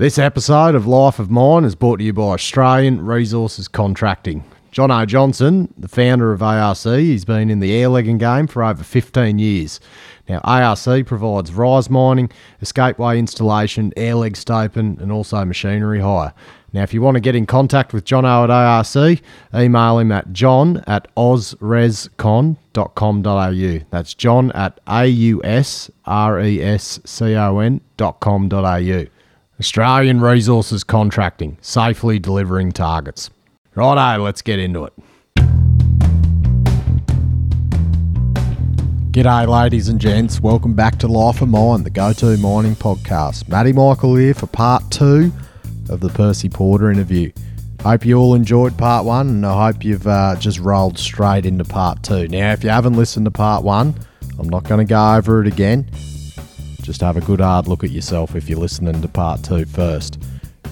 This episode of Life of Mine is brought to you by Australian Resources Contracting. John O. Johnson, the founder of ARC, he's been in the airlegging game for over 15 years. Now, ARC provides rise mining, escapeway installation, airleg stoping, and also machinery hire. Now, if you want to get in contact with John O at ARC, email him at john at ausrescon.com.au. That's john at A-U-S-R-E-S-C-O-N.com.au. Australian Resources Contracting, safely delivering targets. Righto, let's get into it. G'day, ladies and gents. Welcome back to Life of Mine, the go to mining podcast. Matty Michael here for part two of the Percy Porter interview. Hope you all enjoyed part one, and I hope you've uh, just rolled straight into part two. Now, if you haven't listened to part one, I'm not going to go over it again. Just have a good hard look at yourself if you're listening to part two first.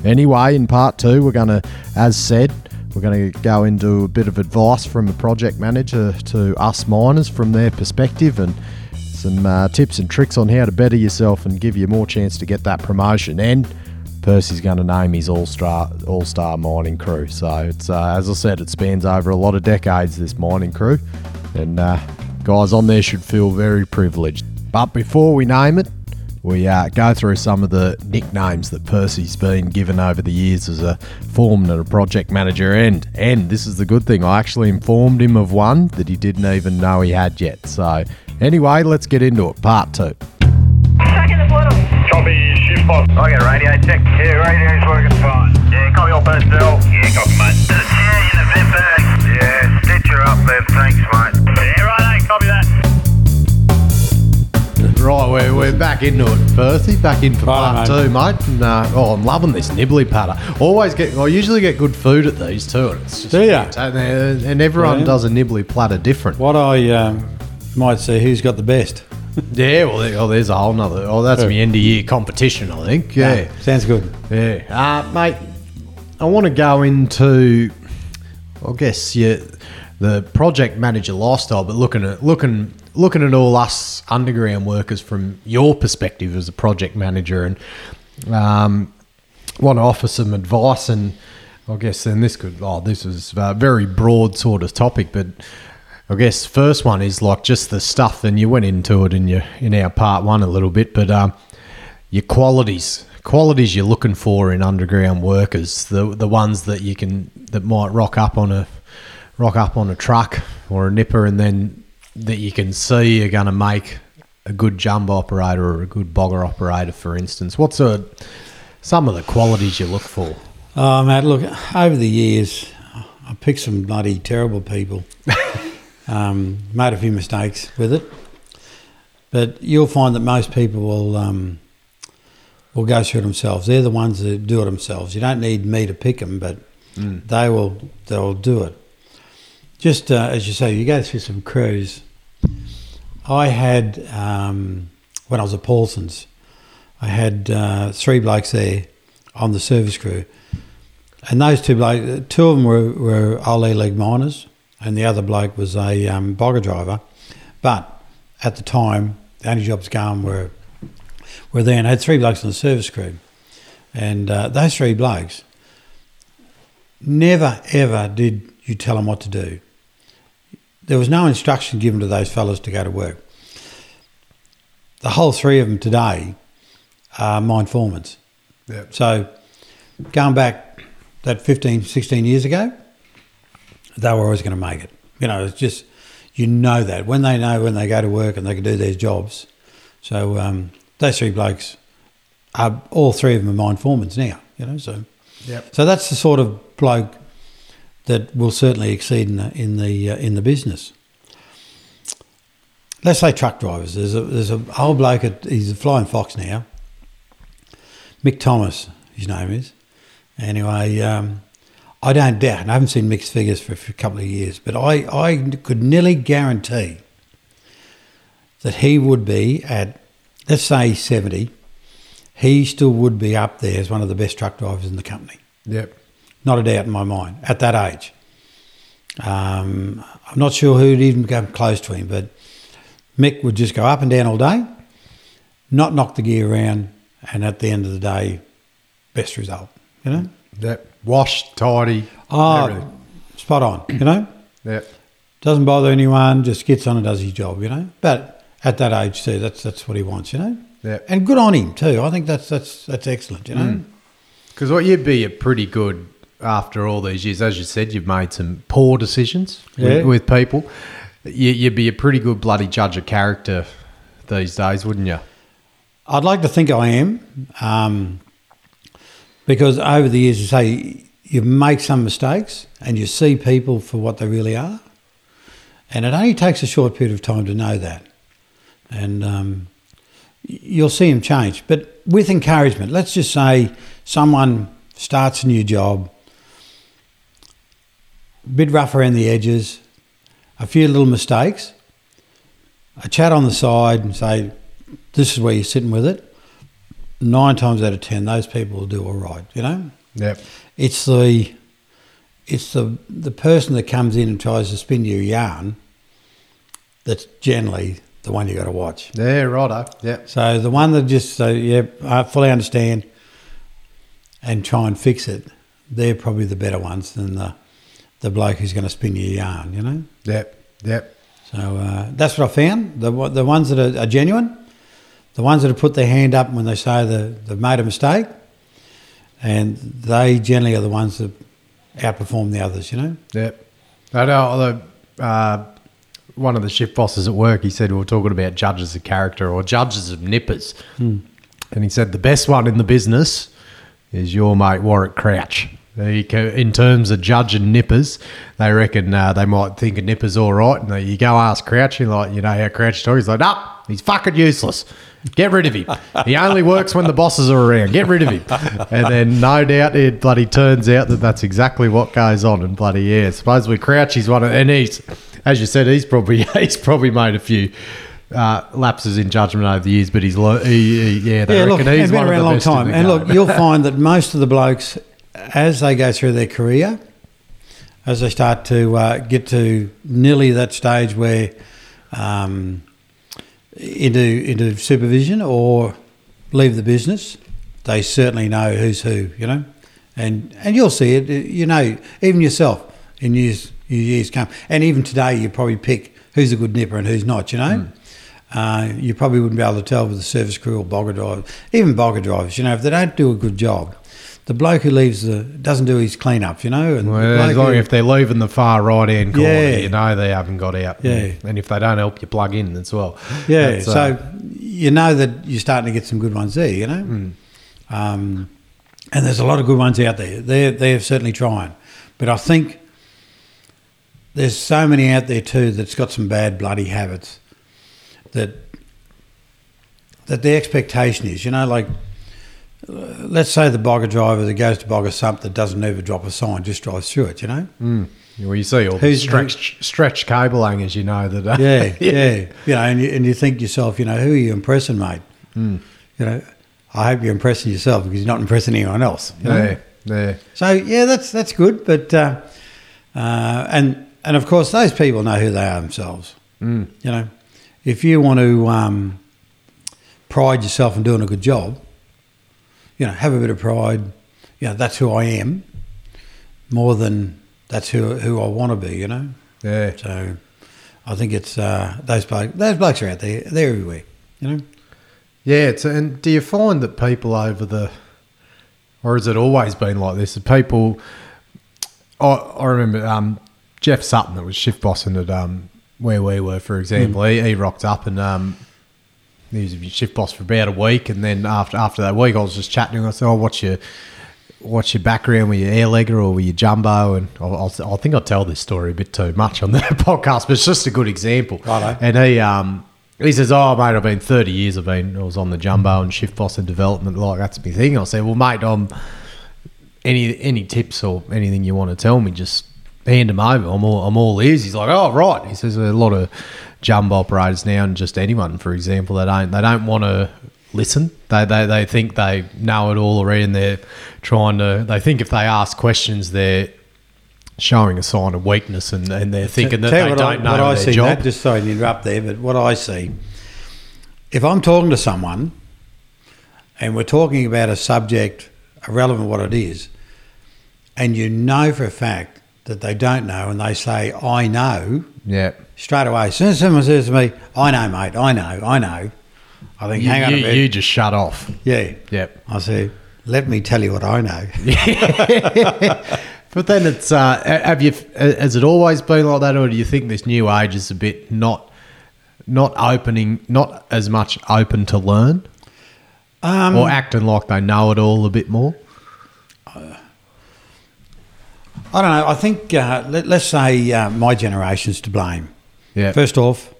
Anyway, in part two, we're going to, as said, we're going to go into a bit of advice from a project manager to us miners from their perspective and some uh, tips and tricks on how to better yourself and give you more chance to get that promotion. And Percy's going to name his all-star all-star mining crew. So it's uh, as I said, it spans over a lot of decades. This mining crew, and uh, guys on there should feel very privileged. But before we name it, we uh, go through some of the nicknames that Percy's been given over the years as a foreman and a project manager. And and this is the good thing, I actually informed him of one that he didn't even know he had yet. So anyway, let's get into it. Part two. Back in the bottom. Copy, shift box. I get radio check. Yeah, radio's working fine. Yeah, copy all personnel. Yeah, copy, mate. There's a chair in the vent bag. Yeah, stitcher up there. Thanks, mate. Yeah, right, copy that. Right, we're, we're back into it, Percy. Back in for Right, part mate. two, mate. And, uh, oh, I'm loving this nibbly patter. Always get, I usually get good food at these too. And, it's just Do ya? and, and everyone Yeah. does a nibbly platter different. What I um, might say, who's got the best? Yeah, well, there, oh, there's a whole nother. Oh, that's the end of year competition, I think. Yeah, sounds good. yeah. Uh, mate, I want to go into, I guess, yeah, the project manager lifestyle, but looking at looking looking at all us underground workers from your perspective as a project manager, and um, want to offer some advice. And I guess then this could, oh, this is a very broad sort of topic, but. I guess first one is like just the stuff, and you went into it in your in our part one a little bit, but um, your qualities, qualities you're looking for in underground workers, the the ones that you can that might rock up on a rock up on a truck or a nipper, and then that you can see are going to make a good jumbo operator or a good bogger operator, for instance. What's a some of the qualities you look for? Oh, mate, look, over the years, I picked some bloody terrible people. um, made a few mistakes with it. But you'll find that most people will um, will go through it themselves. They're the ones that do it themselves. You don't need me to pick them, but they will they'll do it. Just uh, as you say, you go through some crews. I had um, when I was at Paulson's, I had uh, three blokes there on the service crew, and those two blokes, two of them were, were old leg miners, and the other bloke was a um, bogger driver. But at the time, the only jobs going were were there, and I had three blokes on the service crew, and uh, those three blokes never ever did you tell them what to do. There was no instruction given to those fellas to go to work. The whole three of them today are mine foremans. So going back that 15, 16 years ago, they were always going to make it. You know, it's just, you know that. When they know when they go to work and they can do their jobs. So um, those three blokes, are, all three of them are mine foremans now, you know, so. Yep. So that's the sort of bloke that will certainly exceed in the, in the, uh, in the business. Let's say truck drivers. There's a, there's a whole bloke, at, he's a flying fox now. Mick Thomas, his name is. Anyway, um, I don't doubt, and I haven't seen Mick's figures for, a couple of years, but I, I could nearly guarantee that he would be at, let's say, 70. He still would be up there as one of the best truck drivers in the company. Yep. Not a doubt in my mind at that age. Um, I'm not sure who'd even come close to him, but Mick would just go up and down all day, not knock the gear around, and at the end of the day, best result. You know, that Wash, tidy. oh, everything. spot on. You know, Yep. doesn't bother anyone, just gets on and does his job. You know, but at that age too, that's that's what he wants. You know, Yeah. and good on him too. I think that's that's that's excellent. You know, Because what you'd be a pretty good after all these years, as you said, you've made some poor decisions Yeah. with, with people. You, you'd be a pretty good bloody judge of character these days, wouldn't you? I'd like to think I am, um, because over the years, you say you make some mistakes and you see people for what they really are, and it only takes a short period of time to know that, and um, you'll see them change. But with encouragement, let's just say someone starts a new job, a bit rough around the edges, a few little mistakes, a chat on the side and say, this is where you're sitting with it. Nine times out of ten, those people will do all right. You know, Yep. it's the it's the the person that comes in and tries to spin you a yarn that's generally the one you got to watch. Yeah, righto. Yep. So the one that just say, yeah, I fully understand and try and fix it, they're probably the better ones than the the bloke who's going to spin your yarn. You know. Yep. Yep. So uh, that's what I found. The the ones that are, are genuine, the ones that have put their hand up when they say the, they've made a mistake, and they generally are the ones that outperform the others. You know. Yep. I know the, uh, one of the shift bosses at work, he said we were talking about judges of character or judges of nippers. And he said the best one in the business is your mate Warwick Crouch. He co- In terms of judging nippers, they reckon uh, they might think a nipper's all right. And you go ask Crouch, you're like, you know how Crouch talks? He's like, no, he's fucking useless. Get rid of him. He only works when the bosses are around. Get rid of him. And then no doubt it bloody turns out that that's exactly what goes on. And bloody yeah, supposedly Crouch is one of, and he's, as you said, he's probably he's probably made a few uh, lapses in judgment over the years, but he's lo- he, he, yeah, they yeah, look, reckon he's he's been one of around the a long best time, and look, you'll find that most of the blokes, as they go through their career, as they start to uh, get to nearly that stage where um, into into supervision or leave the business, they certainly know who's who, you know, and and you'll see it, you know, even yourself in years years come, and even today you probably pick who's a good nipper and who's not, you know. Uh, you probably wouldn't be able to tell with the service crew or bogger drivers, even bogger drivers. You know, if they don't do a good job, the bloke who leaves the doesn't do his clean up. You know, and Well, as long who- if they're leaving the far right hand corner, Yeah. you know they haven't got out. Yeah. And if they don't help you plug in as well. Yeah, That's, so uh, you know that you're starting to get some good ones there, you know. Um, and there's a lot of good ones out there. They're they're certainly trying, but I think there's so many out there too that's got some bad bloody habits that that the expectation is, you know, like let's say the bogger driver that goes to bogger sump that doesn't ever drop a sign, just drives through it, you know. well, you see all the Who's- stretched, stretched cable hangers, you know that. Uh, Yeah, yeah, You know, and you, and you think to yourself, you know, who are you impressing, mate? Hmm. You know, I hope you're impressing yourself because you're not impressing anyone else. you know? yeah, yeah. So yeah, that's that's good, but uh, uh, and and of course those people know who they are themselves. Hmm. You know, if you want to um, pride yourself in doing a good job, you know, have a bit of pride. You know, that's who I am, more than that's who who I want to be. You know. Yeah. So I think it's uh, those blokes. Those blokes are out there. They're everywhere. You know. Yeah, it's, and do you find that people over the, or has it always been like this? That people, I, I remember um, Jeff Sutton that was shift bossing at um, where we were, for example. He, he rocked up and um, he was a shift boss for about a week, and then after after that week, I was just chatting. I said, "Oh, what's your what's your background? Were you air legger or were you jumbo?" And I'll, I'll, I think I tell this story a bit too much on the podcast, but it's just a good example. Righto. And he um he says, "Oh, mate, I've been thirty years. I've been I was on the jumbo and shift boss and development. Like that's my thing." I said, "Well, mate, um, any any tips or anything you want to tell me, just hand him over. I'm all I'm all ears." He's like, "Oh, right." He says, "A lot of jumbo operators now, and just anyone, for example, they don't they don't want to." Listen, they, they they think they know it all already, and they're trying to. They think if they ask questions, they're showing a sign of weakness, and, and they're thinking that they don't what know I, what I see, job. Matt, just sorry to interrupt there, but what I see, if I'm talking to someone and we're talking about a subject irrelevant what it is, and you know for a fact that they don't know, and they say, "I know," Yeah. straight away. As soon as someone says to me, "I know, mate. I know. I know," I think, You, "Hang on you, a minute." you just shut off. yeah. Yep. I say, "Let me tell you what I know." But then it's uh, have you has it always been like that, or do you think this new age is a bit not not opening, not as much open to learn, Um, or acting like they know it all a bit more? I don't know. I think uh, let, let's say uh, my generation's to blame. Yeah, First off,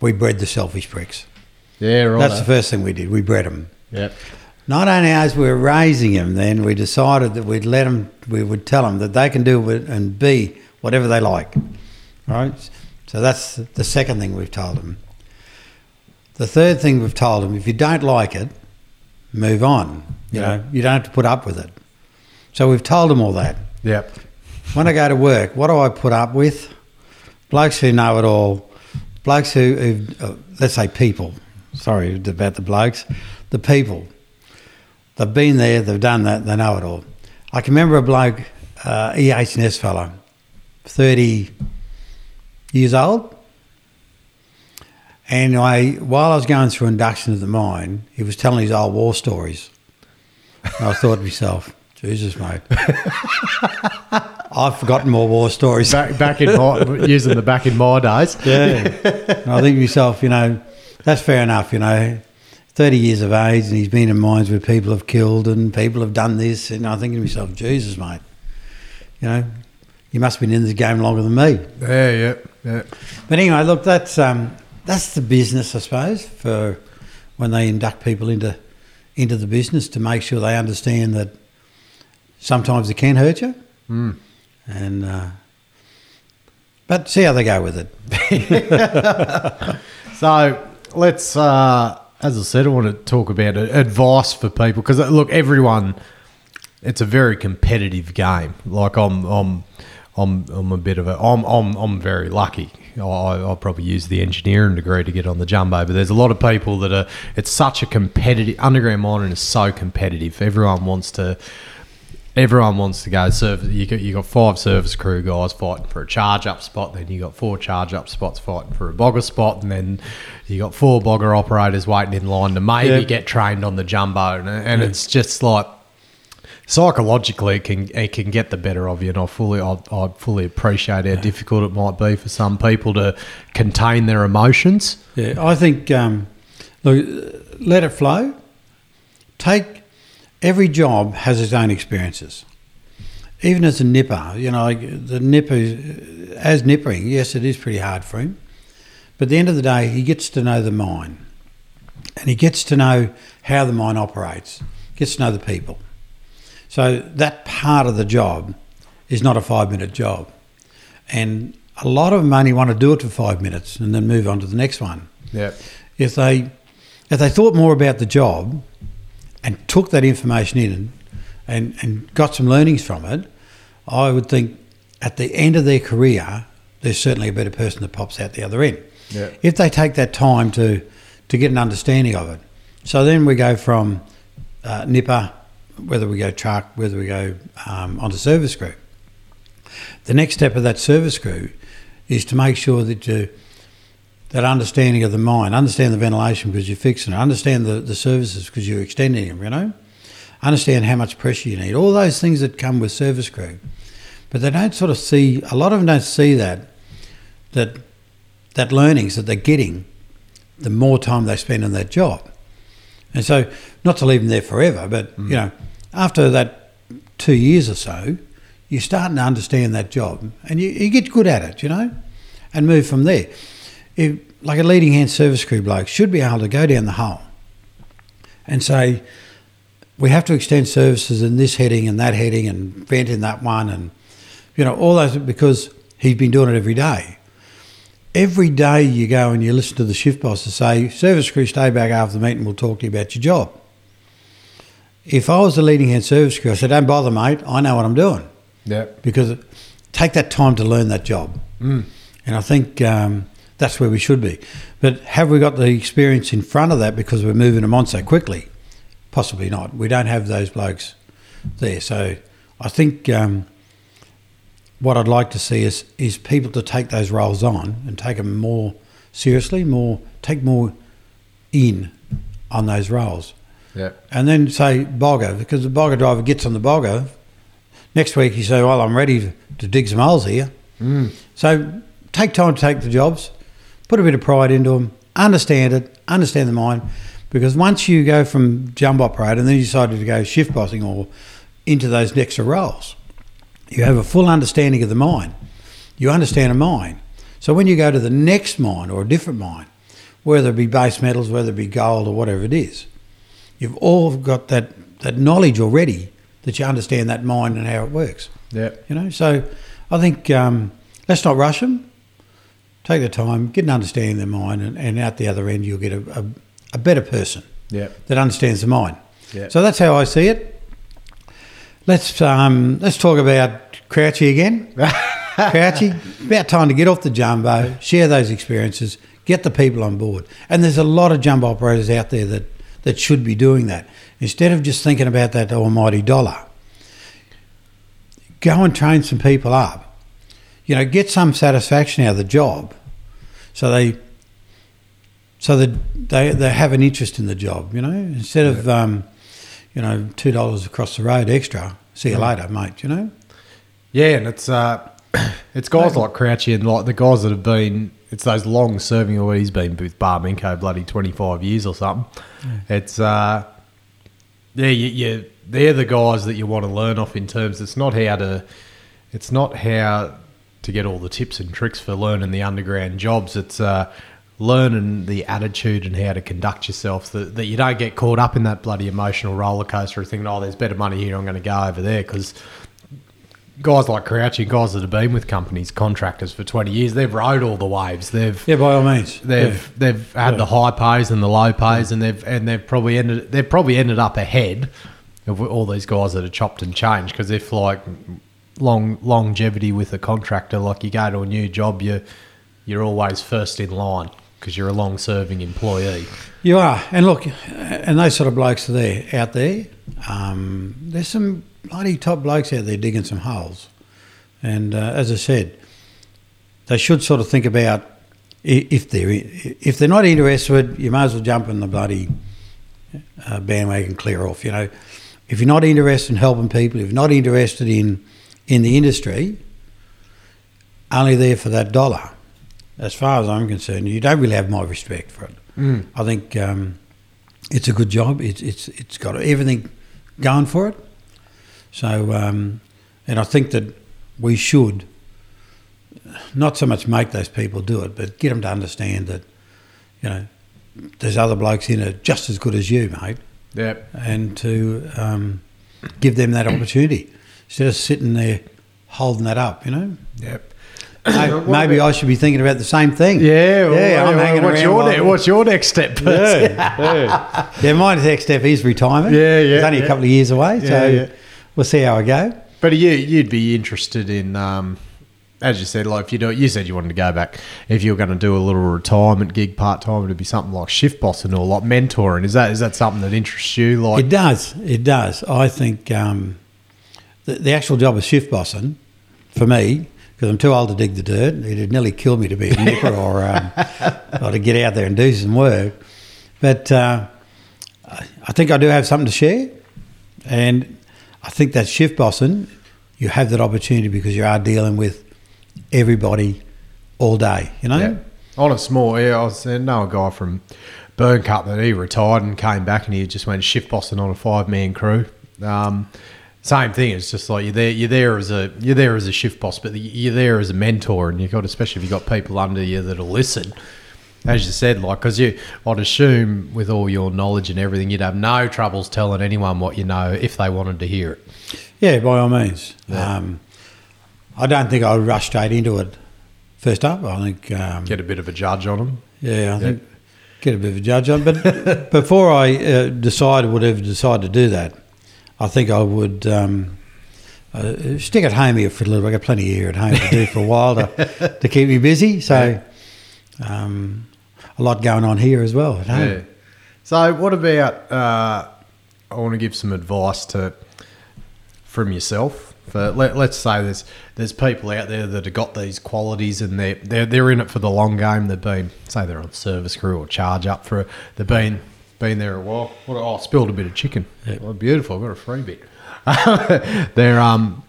we bred the selfish pricks. yeah, right. That's the first thing we did. We bred them. Yep. Not only as we were raising them, then we decided that we'd let them. We would tell them that they can do and be whatever they like. Right. So that's the second thing we've told them. The third thing we've told them: if you don't like it, move on. You Yeah. know, you don't have to put up with it. So we've told them all that. Yep. When I go to work, what do I put up with? Blokes who know it all. Blokes who, who uh, let's say people. Sorry about the blokes. The people. They've been there, they've done that, they know it all. I can remember a bloke, uh, EH&S fella, 30 years old. And I, while I was going through induction at the mine, he was telling his old war stories. And I thought to myself, Jesus, mate. I've forgotten more war stories. Back, back in my, using the back in my days. Yeah. and I think to myself, you know, that's fair enough, you know. 30 years of age and he's been in mines where people have killed and people have done this. And I think to myself, Jesus, mate, you know, you must have been in this game longer than me. Yeah, yeah, yeah. But anyway, look, that's um, that's the business, I suppose, for when they induct people into into the business to make sure they understand that sometimes it can hurt you. Mm. And uh, but see how they go with it. So let's, uh, as I said, I want to talk about uh, advice for people because look, everyone, it's a very competitive game. Like I'm, I'm, I'm, I'm a bit of a, I'm, I'm, I'm very lucky. I, I'll probably use the engineering degree to get on the jumbo, but there's a lot of people that are. It's such a competitive. Underground mining is so competitive. Everyone wants to. Everyone wants to go service. You got you got five service crew guys fighting for a charge up spot. Then you got four charge up spots fighting for a bogger spot, and then you got four bogger operators waiting in line to maybe Yeah. get trained on the jumbo. And, and it's just like psychologically, it can it can get the better of you. And I fully I, I fully appreciate how difficult it might be for some people to contain their emotions. Yeah, I think um, look, let it flow. Take every job has its own experiences. Even as a nipper, you know, the nipper, as nippering, yes, it is pretty hard for him. But at the end of the day, he gets to know the mine, and he gets to know how the mine operates. Gets to know the people. So that part of the job is not a five-minute job, and a lot of them only want to do it for five minutes and then move on to the next one Yeah, if they if they thought more about the job and took that information in and, and, and got some learnings from it, I would think at the end of their career, there's certainly a better person that pops out the other end. Yeah. If they take that time to to get an understanding of it. So then we go from uh, nipper, whether we go truck, whether we go um, onto service crew. The next step of that service crew is to make sure that you that understanding of the mine, understand the ventilation because you're fixing it, understand the, the services because you're extending them, you know, understand how much pressure you need, all those things that come with service crew. But they don't sort of see, a lot of them don't see that, that, that learnings that they're getting the more time they spend on that job. And so, not to leave them there forever, but, mm. you know, after that two years or so, you're starting to understand that job and you, you get good at it, you know, and move from there if, like a leading hand service crew bloke should be able to go down the hole and say, we have to extend services in this heading and that heading and vent in that one and, you know, all those because he's been doing it every day. Every day you go and you listen to the shift boss to say, service crew, stay back after the meeting, we'll talk to you about your job. If I was the leading hand service crew, I said, don't bother, mate, I know what I'm doing yeah, because take that time to learn that job. And I think um, that's where we should be. But have we got the experience in front of that because we're moving them on so quickly? Possibly not. We don't have those blokes there. So I think um, what I'd like to see is is people to take those roles on and take them more seriously, more take more in on those roles. Yeah. And then say bogger, because the bogger driver gets on the bogger. Next week you say, well, I'm ready to dig some holes here. So take time to take the jobs, put a bit of pride into them, understand it, understand the mine, because once you go from jump operator and then you decided to go shift bossing or into those extra roles, you have a full understanding of the mine. You understand a mine. So when you go to the next mine or a different mine, whether it be base metals, whether it be gold or whatever it is, you've all got that, that knowledge already that you understand that mine and how it works. Yeah. You know, so I think um, let's not rush them. Take the time, get an understanding of the mind, and, and out the other end you'll get a, a, a better person Yeah. that understands the mind. Yeah. So that's how I see it. Let's um, let's talk about Crouchy again. Crouchy, about time to get off the jumbo, share those experiences, get the people on board. And there's a lot of jumbo operators out there that, that should be doing that. Instead of just thinking about that almighty dollar, go and train some people up. You know, get some satisfaction out of the job, so they so that they they have an interest in the job. You know, instead of um, you know two dollars across the road extra. See you later, mate. You know. Yeah, and it's uh, it's guys like Crouchy and like the guys that have been. It's those long serving. Or he's been with Barminco bloody twenty five years or something. It's uh, yeah, you, you they're the guys that you want to learn off in terms. It's not how to, it's not how to get all the tips and tricks for learning the underground jobs. It's uh, learning the attitude and how to conduct yourself. That, that you don't get caught up in that bloody emotional roller coaster of thinking, oh, there's better money here. I'm going to go over there because guys like Crouchy, guys that have been with companies, contractors for 20 years, they've rode all the waves. They've Yeah, by all means. they've they've had the high pays and the low pays, and they've and they've probably ended they've probably ended up ahead of all these guys that are chopped and changed. Because if like long longevity with a contractor, like you go to a new job, you you're always first in line because you're a long serving employee. You are, and look, and those sort of blokes are there out there. Um, there's some bloody top blokes out there digging some holes, and uh, as I said, they should sort of think about if they're if they're not interested, you may as well jump in the bloody uh, bandwagon, and clear off. You know, if you're not interested in helping people, if you're not interested in in the industry, only there for that dollar. As far as I'm concerned, you don't really have my respect for it. I think um, it's a good job. It's it's it's got everything going for it. So, um, and I think that we should not so much make those people do it, but get them to understand that you know there's other blokes in it just as good as you, mate, Yep. and to um, give them that opportunity instead of sitting there holding that up. You know, Yep. Hey, maybe I should be thinking about the same thing. Yeah. yeah. I'm hanging what's around your ne- what's your next step? Percy? yeah, yeah. yeah, my next step is retirement. Yeah, yeah, It's only yeah. a couple of years away, so Yeah, yeah. we'll see how I go. But you, you'd be interested in, um, as you said, like if you do, you said you wanted to go back. If you're going to do a little retirement gig part time, it'd be something like shift bossing or like mentoring. Is that is that something that interests you? Like, It does. It does. I think um, the, the actual job of shift bossing, for me, because I'm too old to dig the dirt, it'd nearly kill me to be a nipper or, um, or to get out there and do some work. But uh, I think I do have something to share. And I think that shift bossing, you have that opportunity because you are dealing with everybody all day, you know? yeah. on a small, yeah, I was I know a guy from Byrnecut that he retired and came back and he just went shift bossing on a five man crew. Um, same thing. It's just like you're there. You're there as a you're there as a shift boss, but you're there as a mentor, and you have got especially if you have got people under you that'll listen. As you said, like because you, I'd assume with all your knowledge and everything, you'd have no troubles telling anyone what you know if they wanted to hear it. Yeah, by all means. Um, I don't think I would rush straight into it first up. I think, um, Get a bit of a judge on them. yeah, I think get a bit of a judge on. But before I uh, decide, would ever decide to do that, I think I would um, uh, stick at home here for a little. I got plenty here at home to do for a while to, to keep me busy. So um, a lot going on here as well at home. Yeah. So, what about? Uh, I want to give some advice to from yourself. For let, let's say there's there's people out there that have got these qualities and they're, they're they're in it for the long game. They've been say they're on service crew or charge up for they've been been there a while. What, oh, I spilled a bit of chicken. Oh, beautiful! I've got a free bit. they're um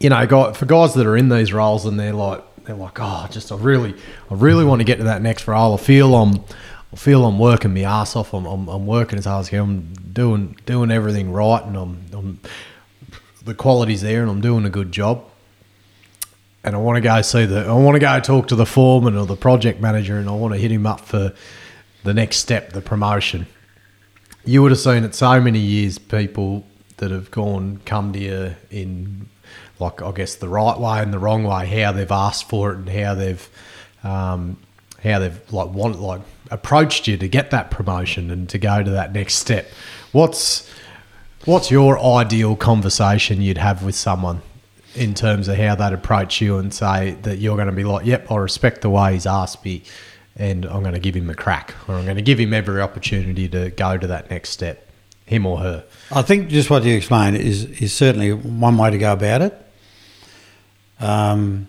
you know, guy, for guys that are in these roles and they're like, they're like, oh, just I really, I really want to get to that next role. I feel I'm, I feel I'm working my ass off. I'm, I'm, I'm working as hard as I can. I'm doing, doing everything right, and I'm, I'm, the quality's there, and I'm doing a good job. And I want to go see the, I want to go talk to the foreman or the project manager, and I want to hit him up for the next step, the promotion. You would have seen it so many years, people that have gone come to you in like I guess the right way and the wrong way, how they've asked for it and how they've um, how they've like want like approached you to get that promotion and to go to that next step. What's what's your ideal conversation you'd have with someone in terms of how they'd approach you and say that you're going to be like, yep, I respect the way he's asked me, and I'm going to give him a crack, or I'm going to give him every opportunity to go to that next step, him or her. I think just what you explained is is certainly one way to go about it. Um,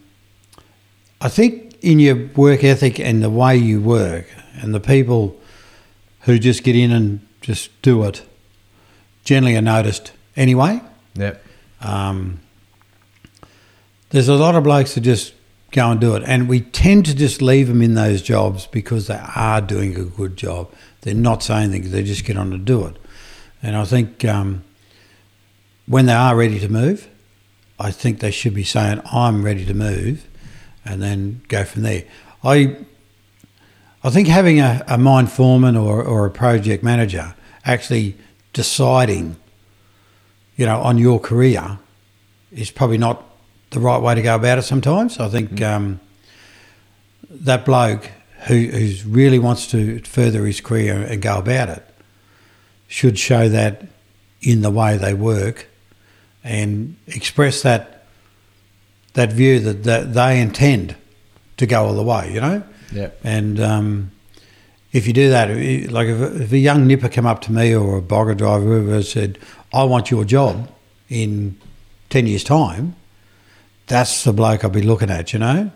I think in your work ethic and the way you work, and the people who just get in and just do it, generally are noticed anyway. Yep. Um, there's a lot of blokes that just go and do it, and we tend to just leave them in those jobs because they are doing a good job. They're not saying things; they just get on to do it. And I think um, when they are ready to move, I think they should be saying, "I'm ready to move," and then go from there. I I think having a, a mine foreman or, or a project manager actually deciding, you know, on your career is probably not the right way to go about it sometimes. I think um, that bloke who who's really wants to further his career and go about it should show that in the way they work and express that that view that, that they intend to go all the way, you know? Yeah. And um, if you do that, like if, if a young nipper come up to me or a bogger driver, whoever said, I want your job in 10 years' time, that's the bloke I'll be looking at, you know?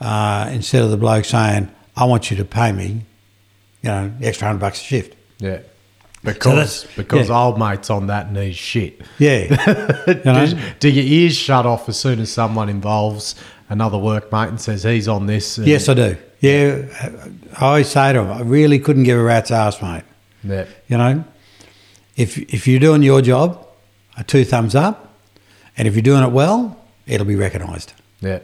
Uh, instead of the bloke saying, I want you to pay me, you know, extra hundred bucks a shift. Yeah. Because that's- because yeah. old mate's on that he's shit. Yeah. you know? do, do your ears shut off as soon as someone involves another workmate and says he's on this? Yes, I do. Yeah, I always say to them, I really couldn't give a rat's ass, mate. Yeah. You know, if if you're doing your job, a two thumbs up, and if you're doing it well, it'll be recognised. Yeah.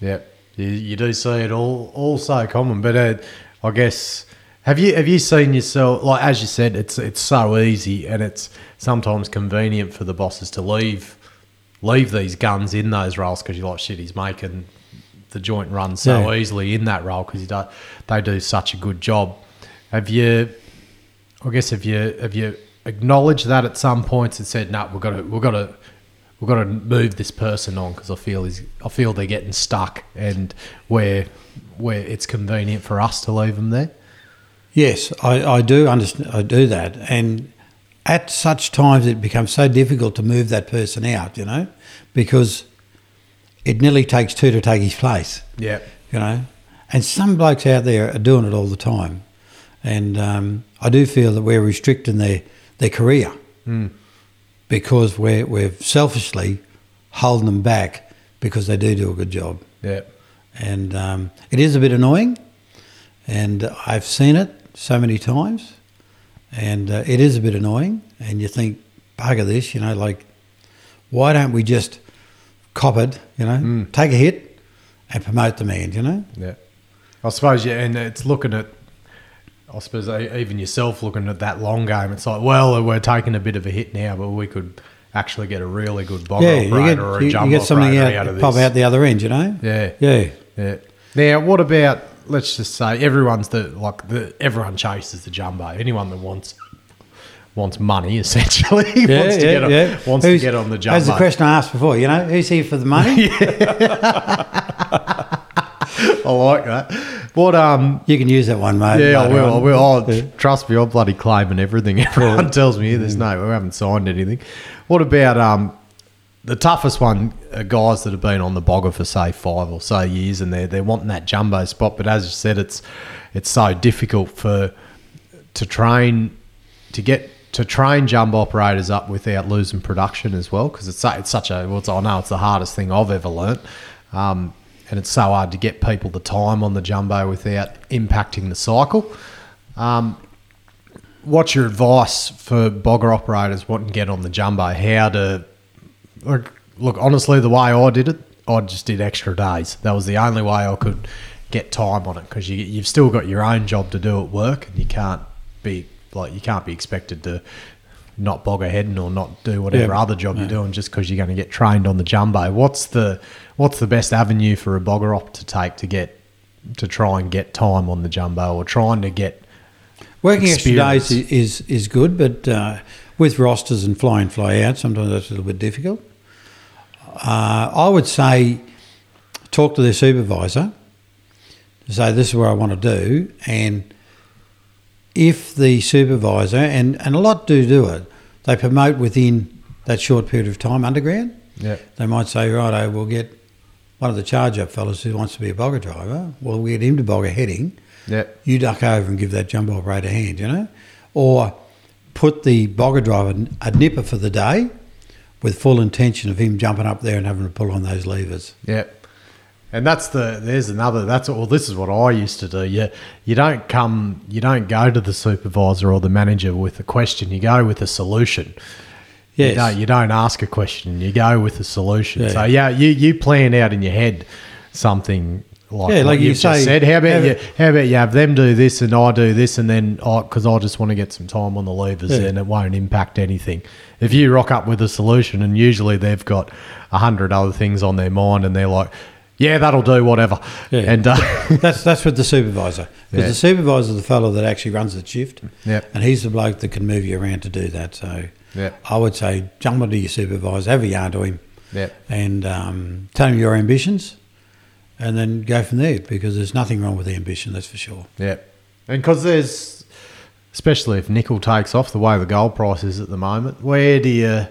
Yeah. You, you do see it all all so common, but uh, I guess have you have you seen yourself like as you said, it's it's so easy and it's sometimes convenient for the bosses to leave leave these guns in those roles because you're like shit, he's making the joint run so Yeah. easily in that role because do, they do such a good job. Have you? I guess have you have you acknowledged that at some points and said, no, we've got to we've got to we've got to move this person on because I feel is I feel they're getting stuck and where where it's convenient for us to leave them there. Yes, I, I do understand. I do that, and at such times it becomes so difficult to move that person out. You know, because it nearly takes two to take his place. Yeah, you know. And some blokes out there are doing it all the time, and um, I do feel that we're restricting their their career because we're we're selfishly holding them back because they do do a good job, yeah, and um, it is a bit annoying, and I've seen it so many times, and uh, it is a bit annoying, and you think, bugger this, you know, like why don't we just cop it, you know, take a hit and promote the man, you know? yeah. I suppose yeah, and it's looking at. I suppose even yourself looking at that long game, it's like, well, we're taking a bit of a hit now, but we could actually get a really good bogger yeah, you operator get, or a you, jumbo you get something out, out of pop out the other end, you know? Yeah, Yeah. Yeah. Now, what about let's just say everyone's the like the everyone chases the jumbo. Anyone that wants wants money essentially wants to get on, wants Who's- to get on the jumbo. As the question I asked before, you know, who's here for the money? I like that. What um You can use that one, mate. yeah, I will. I on. will. Oh, trust me, I'm bloody claiming everything. Everyone tells me there's no, we haven't signed anything. What about um? the toughest one are guys that have been on the bogger for say five or so years, and they're they're wanting that jumbo spot. But as you said, it's it's so difficult for to train to get to train jumbo operators up without losing production as well because it's it's such a well, it's, I know it's the hardest thing I've ever learnt. Um, and it's so hard to get people the time on the jumbo without impacting the cycle. Um, what's your advice for bogger operators wanting to get on the jumbo? How to look, look honestly, the way I did it, I just did extra days. That was the only way I could get time on it because you, you've still got your own job to do at work, and you can't be like you can't be expected to not bog ahead or not do whatever Yeah. other job you're doing just because you're going to get trained on the jumbo. What's the what's the best avenue for a bogger op to take to get to try and get time on the jumbo or trying to get Working extra days experience. is is good, but uh, with rosters and fly in fly out, sometimes that's a little bit difficult. Uh, I would say talk to their supervisor to say this is what I want to do, and if the supervisor and and a lot do do it, they promote within that short period of time underground. yeah They might say, righto, we'll get one of the charge up fellas who wants to be a bogger driver. Well, we get him to bogger heading yeah you duck over and give that jumbo operator a hand, you know, or put the bogger driver a nipper for the day with full intention of him jumping up there and having to pull on those levers. Yeah. And that's the there's another that's well this is what I used to do. You you don't come you don't go to the supervisor or the manager with a question, you go with a solution. Yes. You don't, you don't ask a question, you go with a solution. Yeah. So yeah, you, you plan out in your head something like, Yeah, like you say, said. How about you how about you have them do this and I do this and then because I just want to get some time on the levers Yeah. and it won't impact anything. If you rock up with a solution and usually they've got a hundred other things on their mind and they're like, yeah, that'll do, whatever. Yeah. And uh, That's that's with the supervisor because Yeah. the supervisor is the fellow that actually runs the shift, Yep. and he's the bloke that can move you around to do that. So Yep. I would say jump onto your supervisor, have a yarn to him, Yep. and um, tell him your ambitions, and then go from there because there's nothing wrong with the ambition, that's for sure. Yeah, and because there's, especially if nickel takes off the way the gold price is at the moment, where do you?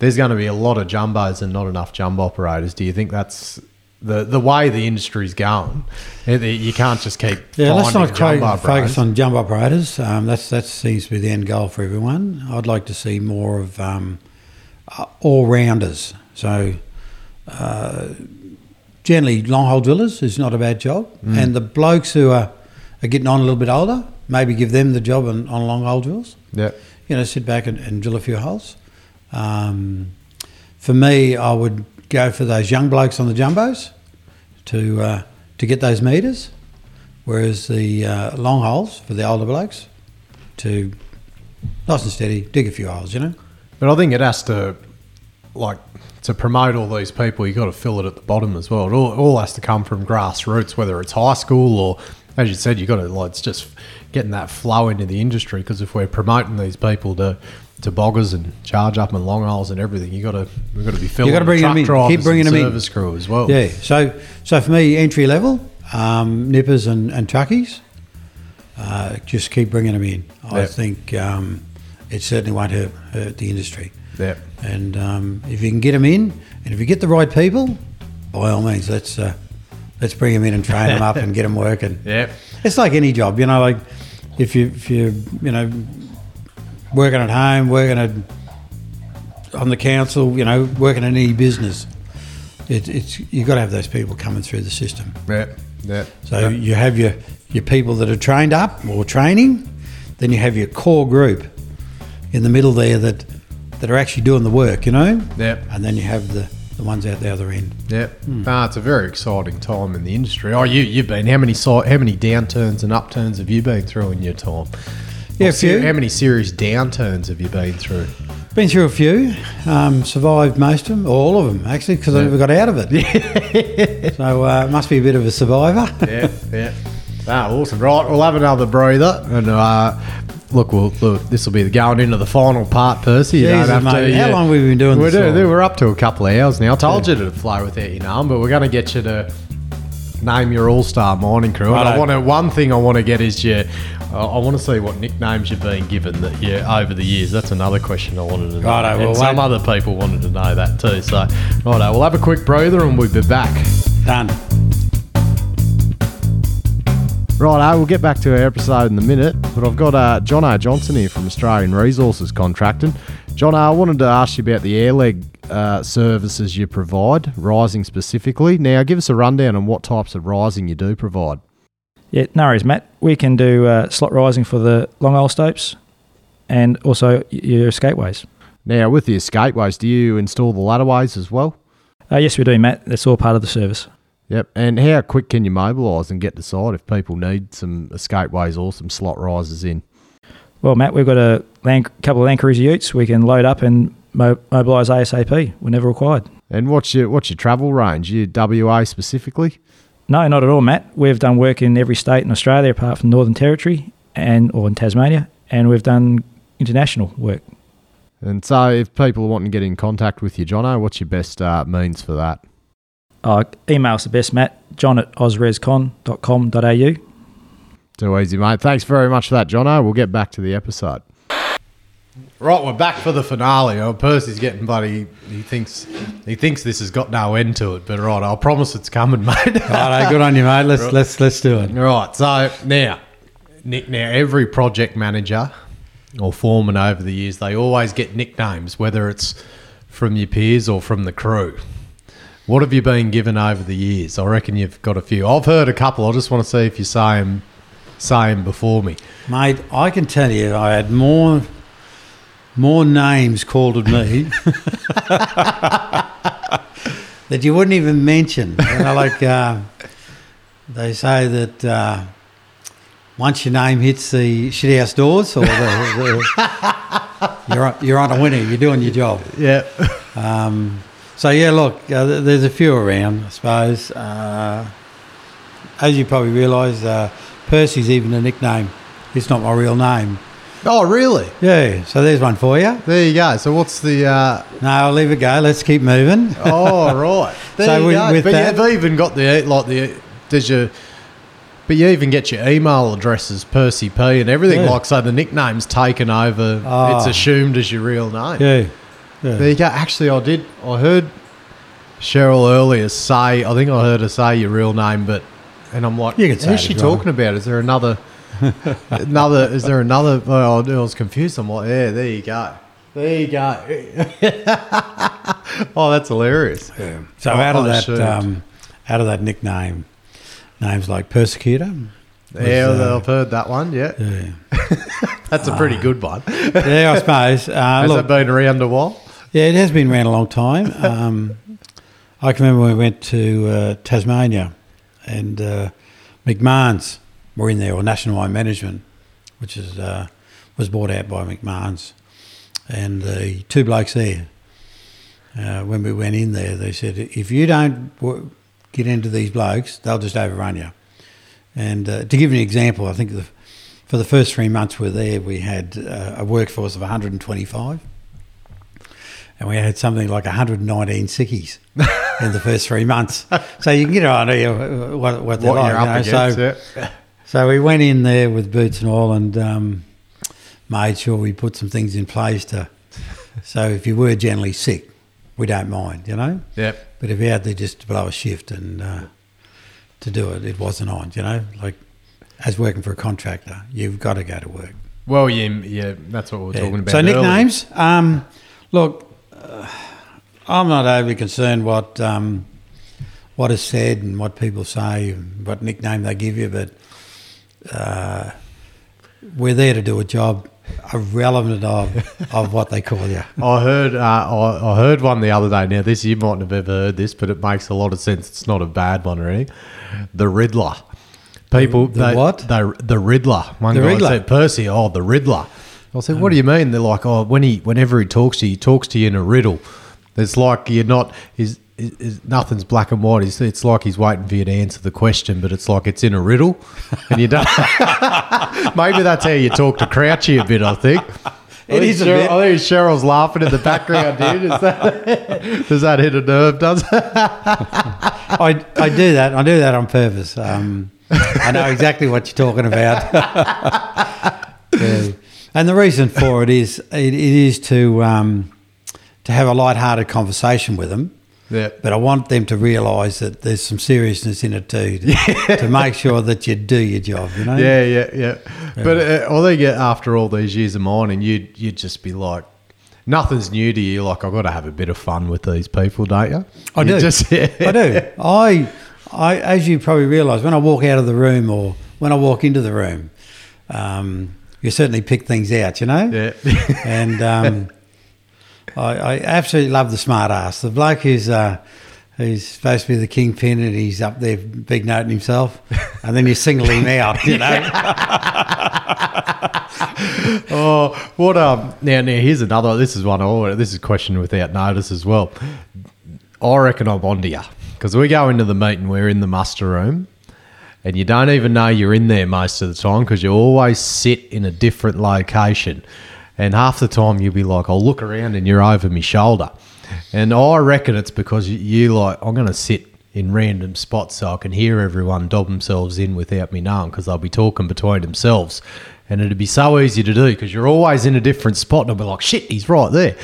There's going to be a lot of jumbos and not enough jumbo operators. Do you think that's the the way the industry's going? It- it- You can't just keep Yeah, let's not focus on jump operators. Um, that's that seems to be the end goal for everyone. I'd like to see more of um, uh, all rounders. So uh, generally, long hole drillers is not a bad job, Mm. and the blokes who are, are getting on a little bit older, maybe give them the job on, on long hole drills. Yeah, You know, sit back and, and drill a few holes. Um, for me, I would go for those young blokes on the jumbos to uh, to get those meters, whereas the uh, long holes for the older blokes to nice and steady dig a few holes. You know, but I think it has to, like, to promote all these people. you've got to fill it at the bottom as well. It all, all has to come from grassroots, whether it's high school or, as you said, you've got to like it's just getting that flow into the industry. Because if we're promoting these people to to boggers and charge up and long holes and everything, you got to we got to be filling. gotta bring truck them in. drivers Keep bringing and them in. Service crew as well. yeah. So so for me, entry level um, nippers and, and truckies, uh, just keep bringing them in. I Yeah. think um, it certainly won't hurt, hurt the industry. yeah, And um, if you can get them in, and if you get the right people, by all means, let's uh, let's bring them in and train them up and get them working. yeah, It's like any job, you know. Like if you if you you know working at home, working at on the council, you know, working in any business, it, it's you've got to have those people coming through the system. yeah, yeah. So you have your your people that are trained up or training, then you have your core group in the middle there that that are actually doing the work, you know. Yep. And then you have the the ones out the other end. Yeah, Ah, it's a very exciting time in the industry. Oh, you you've been how many how many downturns and upturns have you been through in your time? Yeah, a few. How many serious downturns have you been through? Been through a few, um, survived most of them, all of them actually, because I never got out of it. so uh, must be a bit of a survivor. Yeah, yeah. Ah, awesome. Right, we'll have another breather, and uh, look, we'll, look this will be the going into the final part, Percy. You Jesus, don't have to. mate, how long have we been doing we're this doing- We're up to a couple of hours now. I told you to flow without your name, but we're going to get you to name your all-star mining crew. And I want to. One thing I want to get is your. I want to see what nicknames you've been given that you over the years. That's another question I wanted to know. Righto, and well, some wait. other people wanted to know that too. So, righto, we'll have a quick breather and we'll be back. Done. Right, we'll get back to our episode in a minute, but I've got uh, John O. Johnson here from Australian Resources Contracting. John, I wanted to ask you about the air leg uh, services you provide, rising specifically. Now, give us a rundown on what types of rising you do provide. Yeah, no worries, Matt. We can do uh, slot rising for the long hole stopes and also your escapeways. Now, with the escapeways, do you install the ladderways as well? Uh, yes, we do, Matt. That's all part of the service. Yep. And how quick can you mobilise and get to site if people need some escapeways or some slot risers in? Well, Matt, we've got a land, couple of Land Cruiser utes we can load up and mo- mobilise ASAP whenever required. And what's your what's your travel range? Your WA specifically? No, not at all, Matt. We've done work in every state in Australia apart from Northern Territory and or in Tasmania, and we've done international work. And so, if people wanting to get in contact with you, Jono, what's your best uh, means for that? Uh, email's the best, Matt. John at ozrescon.com.au. Too easy, mate. Thanks very much for that, Jono. We'll get back to the episode. Right, we're back for the finale. Oh, Percy's getting bloody. He thinks he thinks this has got no end to it, but right, I'll promise it's coming, mate. Righto, good on you, mate. Let's let's let's do it. Right. So now, Nick. Now, every project manager or foreman over the years, they always get nicknames, whether it's from your peers or from the crew. What have you been given over the years? I reckon you've got a few. I've heard a couple. I just want to see if you say them, say 'em before me. Mate, I can tell you, I had more more names called at me that you wouldn't even mention. You know, like uh, they say that uh, once your name hits the shithouse doors, or the, the, you're on- you're on a winner. You're doing your job. Yeah. Um, so yeah, look, uh, there's a few around, I suppose. Uh, as you probably realise, uh, Percy's even a nickname. It's not my real name. Oh, really? Yeah, so there's one for you. There you go. So what's the? Uh, No, I'll leave it go. Let's keep moving. oh, right. There So you with- go. but that- you've even got the like the. Does your but you even get your email addresses, Percy P, and everything Yeah. like so. The nickname's taken over. Oh. It's assumed as your real name. Yeah, yeah. There you go. Actually, I did. I heard Cheryl earlier say. I think I heard her say your real name, but and I'm like, You can say who's she talking about? Is there another? another? Is there another? Oh, I was confused. I'm like, yeah, there you go. There you go. oh, that's hilarious. Yeah. So I- out of I that, um, out of that nickname, names like persecutor. was, Yeah, uh, I've heard that one. Yeah, yeah, that's a pretty good one. yeah, I suppose. Uh, Has look, that been around a while? Yeah, it has been around a long time. Um, I can remember when we went to uh, Tasmania and uh, McMahon's were in there, or National Mine Management, which is uh, was bought out by McMahon's. And the two blokes there, uh, when we went in there, they said, if you don't w- get into these blokes, they'll just overrun you. And uh, to give you an example, I think the, for the first three months we were there, we had uh, a workforce of 125 and we had something like 119 sickies in the first three months. So you can get an idea what, what they're What like. know. against? So, yeah. so we went in there with boots and all and um, made sure we put some things in place to. So if you were generally sick, we don't mind, you know. Yep. But if you had to just blow a shift and uh, to do it, it wasn't on, you know. Like as working for a contractor, you've got to go to work. Well, yeah, yeah, that's what we we're Yeah. talking about. So nicknames. Um, look, uh, I'm not overly concerned what um, what is said and what people say, and what nickname they give you, but uh, we're there to do a job, irrelevant of of what they call you. I heard uh, I, I heard one the other day. Now this you mightn't have ever heard this, but it makes a lot of sense. It's not a bad one or anything. The Riddler. People, The- the they, what? They, the Riddler. One The guy Riddler? said, "Percy, oh, the Riddler." I said, "What do you mean?" They're like, "Oh, when he, whenever he talks to you, he talks to you in a riddle. It's like you're not. He's, is, is, nothing's black and white. It's, it's like he's waiting for you to answer the question, but it's like it's in a riddle, and you don't. Maybe that's how you talk to Crouchy a bit. I think. It I a Cheryl- bit. I think Cheryl's laughing in the background, dude. Is that, does that hit a nerve? Does it? I, I do that. I do that on purpose. Um, I know exactly what you're talking about. Yeah. And the reason for it is it, it is to um, to have a light-hearted conversation with them. Yeah. But I want them to realise that there's some seriousness in it too, to, to make sure that you do your job. You know. Yeah, yeah, yeah. But uh, think uh, after all these years of mining, you'd you'd just be like, nothing's new to you. Like I've got to have a bit of fun with these people, don't you? I You do. Just, yeah. I do. I, I, as you probably realise, when I walk out of the room or when I walk into the room, um, you certainly pick things out, you know. Yeah. and um, I, I absolutely love the smart ass. The bloke who's uh, who's supposed to be the kingpin and he's up there big noting himself, and then you single him out, you know. Oh, what um now now here's another this is one oh this is a question without notice as well. I reckon I'm on to you because we go into the meeting, we're in the muster room, and you don't even know you're in there most of the time because you always sit in a different location, and half the time you'll be like, I'll look around and you're over my shoulder, and I reckon it's because you, like I'm gonna sit. In random spots, so I can hear everyone dob themselves in without me knowing, because they'll be talking between themselves, and it'd be so easy to do because you're always in a different spot, and I'll be like, "Shit, he's right there."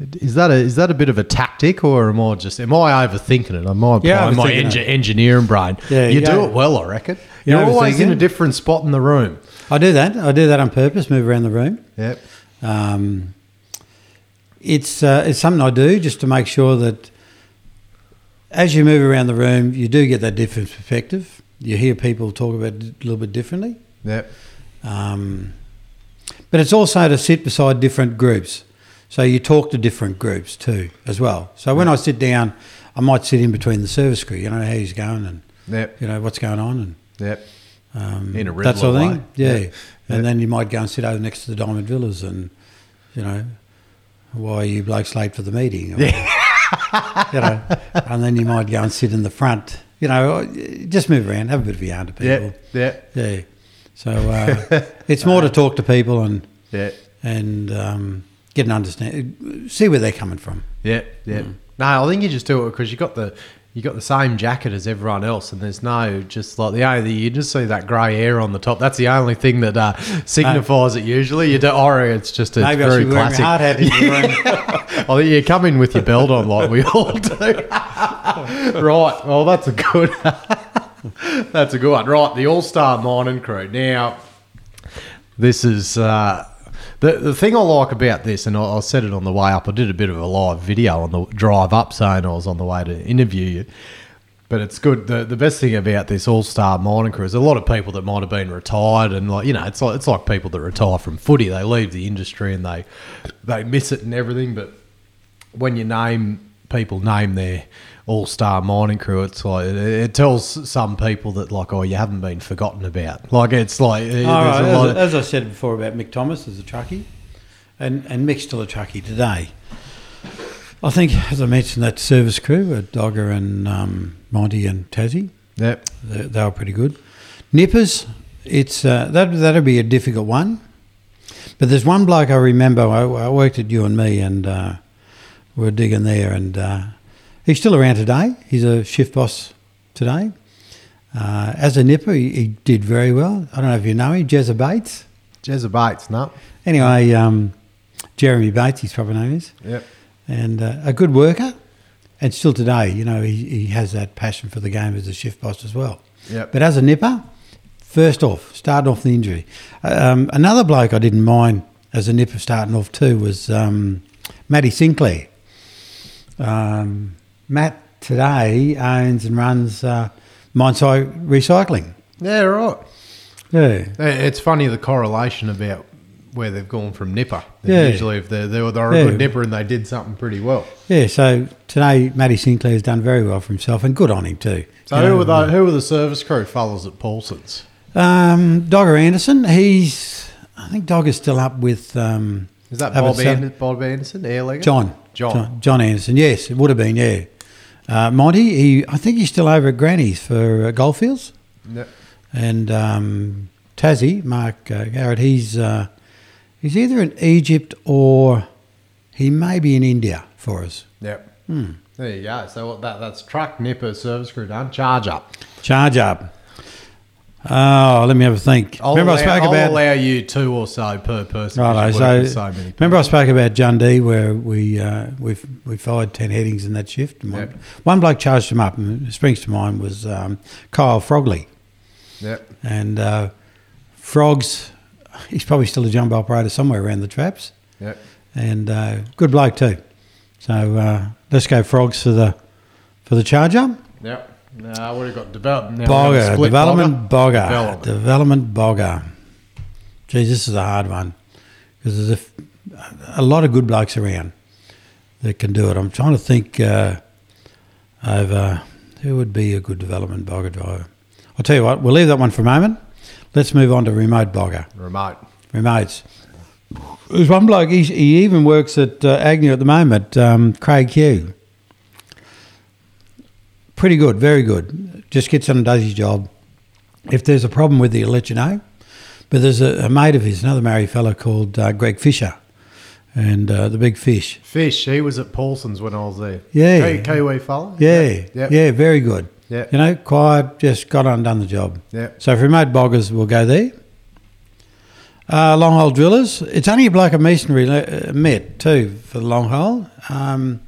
Is that a is that a bit of a tactic, or am I just am I overthinking it? Am I Yeah, my engi- engineering brain? Yeah, you do it well, I reckon. You're You're always in a different spot in the room. I do that. I do that on purpose. Move around the room. Yep. Um, it's uh, it's something I do just to make sure that as you move around the room, you do get that different perspective. You hear people talk about it a little bit differently. Yep. Um, but it's also to sit beside different groups. So you talk to different groups too, as well. So when I sit down, I might sit in between the service crew, you know, how he's going and, Yep. you know, what's going on and Yep. um, In a that sort of thing. way. Yeah. Yeah. And Yeah. then you might go and sit over next to the diamond drillers and, you know, why are you blokes late for the meeting? Or, you know, and then you might go and sit in the front. You know, just move around, have a bit of a yarn to people. Yep. Yep. Yeah. So uh, it's more to talk to people and Yep. and um, get an understand, see where they're coming from. Yeah, Yep. Mm. No, I think you just do it because you got the you got the same jacket as everyone else, and there's no just like the only you just see that grey hair on the top. That's the only thing that uh, signifies it. Usually, you do. I reckon it's just it's Maybe I very classic. hard hat the room. Oh, you come in with your belt on like we all do. right. Well, that's a good. that's a good one. Right. The All Star Mining Crew. Now, this is uh, the the thing I like about this, and I, I said it on the way up. I did a bit of a live video on the drive up, saying I was on the way to interview you. But it's good. The, the best thing about this All Star Crew is a lot of people that might have been retired, and like you know, it's like it's like people that retire from footy. They leave the industry and they they miss it and everything. But when you name people name their all star mining crew, it's like it, it tells some people that like oh you haven't been forgotten about. Like it's like All right, a lot as, of, as I said before about Mick Thomas as a truckie, and, and Mick's still a truckie today. I think, as I mentioned, that service crew, uh, Dogger and um, Monty and Tassie, Yep. they, they were pretty good. Nippers, it's uh, that that'll be a difficult one. But there's one bloke I remember. I, I worked at you and me, and uh, were digging there, and uh, he's still around today. He's a shift boss today. Uh, as a nipper, he, he did very well. I don't know if you know him, Jezza Bates. Jezza Bates, no. Anyway, um, Jeremy Bates, his proper name is, Yep. and uh, a good worker. And still today, you know, he, he has that passion for the game as a shift boss as well. Yep. But as a nipper, first off, starting off the injury. Um, another bloke I didn't mind as a nipper starting off too was um, Matty Sinclair. Um, Matt today owns and runs uh, Mindside Recycling. Yeah, right. Yeah. It's funny the correlation about where they've gone from nipper. Yeah. Usually, if they're, they're, they're a Yeah. good nipper and they did something pretty well. Yeah, so today Matty Sinclair's done very well for himself and good on him too. So You who were the who were the service crew fellas at Paulson's? Um, Dogger Anderson, he's I think Dogger's still up with um, Is that Bob, Anderson, Bob Anderson, Airlegger? John. John. John. John Anderson. Yes, it would have been. Yeah. Uh, Monty, he I think he's still over at Granny's for uh, Goldfields, Yep. and um, Tassie Mark uh, Garrett. He's uh, he's either in Egypt or he may be in India for us. Yep. There you go. So that that's truck, nipper, service crew done. Charge up. Charge up. Oh, let me have a think. I'll remember allow, I spoke I'll about allow you two or so per person. 'cause Righto, you work so, so many remember I spoke about Jundee where we uh, we we fired ten headings in that shift. One, Yep. one bloke charged him up, and it springs to mind was um, Kyle Frogley, Yep. and uh, Frogs. He's probably still a jumbo operator somewhere around the traps, Yep. and uh, good bloke too. So uh, let's go Frogs for the for the charge up. Yep. No, what have you got? Develop, now we're Bogger, development bogger, Development. development bogger. Geez, this is a hard one because there's a, lot of good blokes around that can do it. I'm trying to think uh, over who would be a good development bogger driver. I'll tell you what, we'll leave that one for a moment. Let's move on to remote bogger. Remote. Remotes. There's one bloke, he's, he even works at uh, Agnew at the moment, um, Craig Hugh. Pretty good, very good. Just gets on and does his job. If there's a problem with it, he'll let you know. But there's a, a mate of his, another married fellow called uh, Greg Fisher, and uh, the big fish. Fish. He was at Paulson's when I was there. Yeah. Ki- Kiwi fella. Yeah, Yep. yeah, very good. Yeah. You know, quiet, just got on and done the job. Yep. So for remote boggers, we'll go there. Uh, long hole drillers. It's only a bloke of masonry uh, met too for the long hole. Um,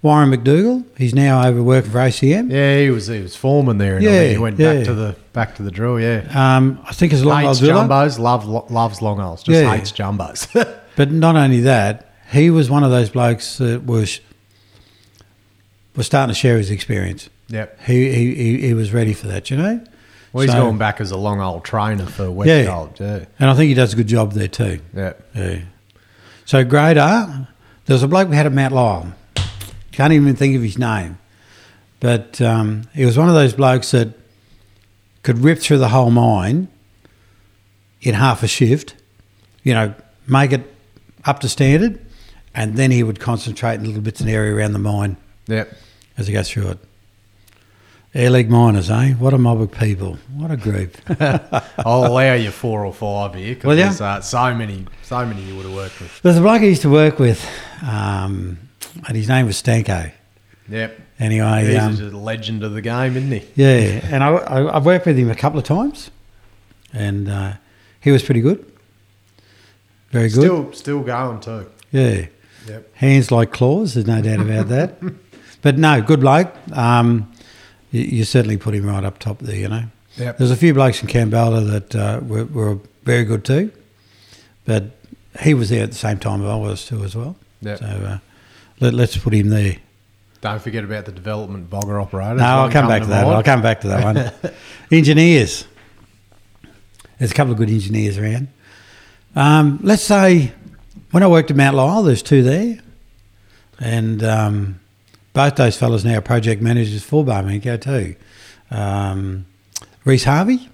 Warren McDougall. He's now over working for ACM. Yeah, he was he was foreman there, and I Yeah, think he went yeah. back to the back to the drill. Yeah, Um, I think it's long hates jumbos, love lo- loves long holes, just Yeah. hates jumbos. But not only that, he was one of those blokes that was was starting to share his experience. yep. He he, he, he was ready for that, you know. Well, he's So- going back as a long old trainer for West Yeah. Gold. Yeah, And I think he does a good job there too. yeah. Yeah. So grade A, there was a bloke we had at Mount Lyell. Can't even think of his name. But um, he was one of those blokes that could rip through the whole mine in half a shift, you know, make it up to standard, and then he would concentrate in little bits and area around the mine Yep. as he goes through it. Air League miners, eh? What a mob of people. What a group. I'll allow you four or five here because there's uh, so many, so many you would have worked with. There's a bloke I used to work with, um, and his name was Stanko. Yep. Anyway, He's um, a legend of the game, isn't he? yeah, and I, I, I've worked with him a couple of times, and uh, he was pretty good. Very good. Still, still going too. yeah. Yep. Hands like claws, there's no doubt about that. but no, good bloke. Um, you, you certainly put him right up top there, you know. Yep. There's a few blokes in Campbell that uh, were, were very good too, but he was there at the same time I was too as well. Yep. So uh, let, let's put him there. Don't forget about the development bogger operator. No, I'll come back to that. I'll come back to that one. engineers. There's a couple of good engineers around. Um, let's say when I worked at Mount Lyell, there's two there, and um, both those fellas now are project managers for Barminco too. Um, Reese Harvey,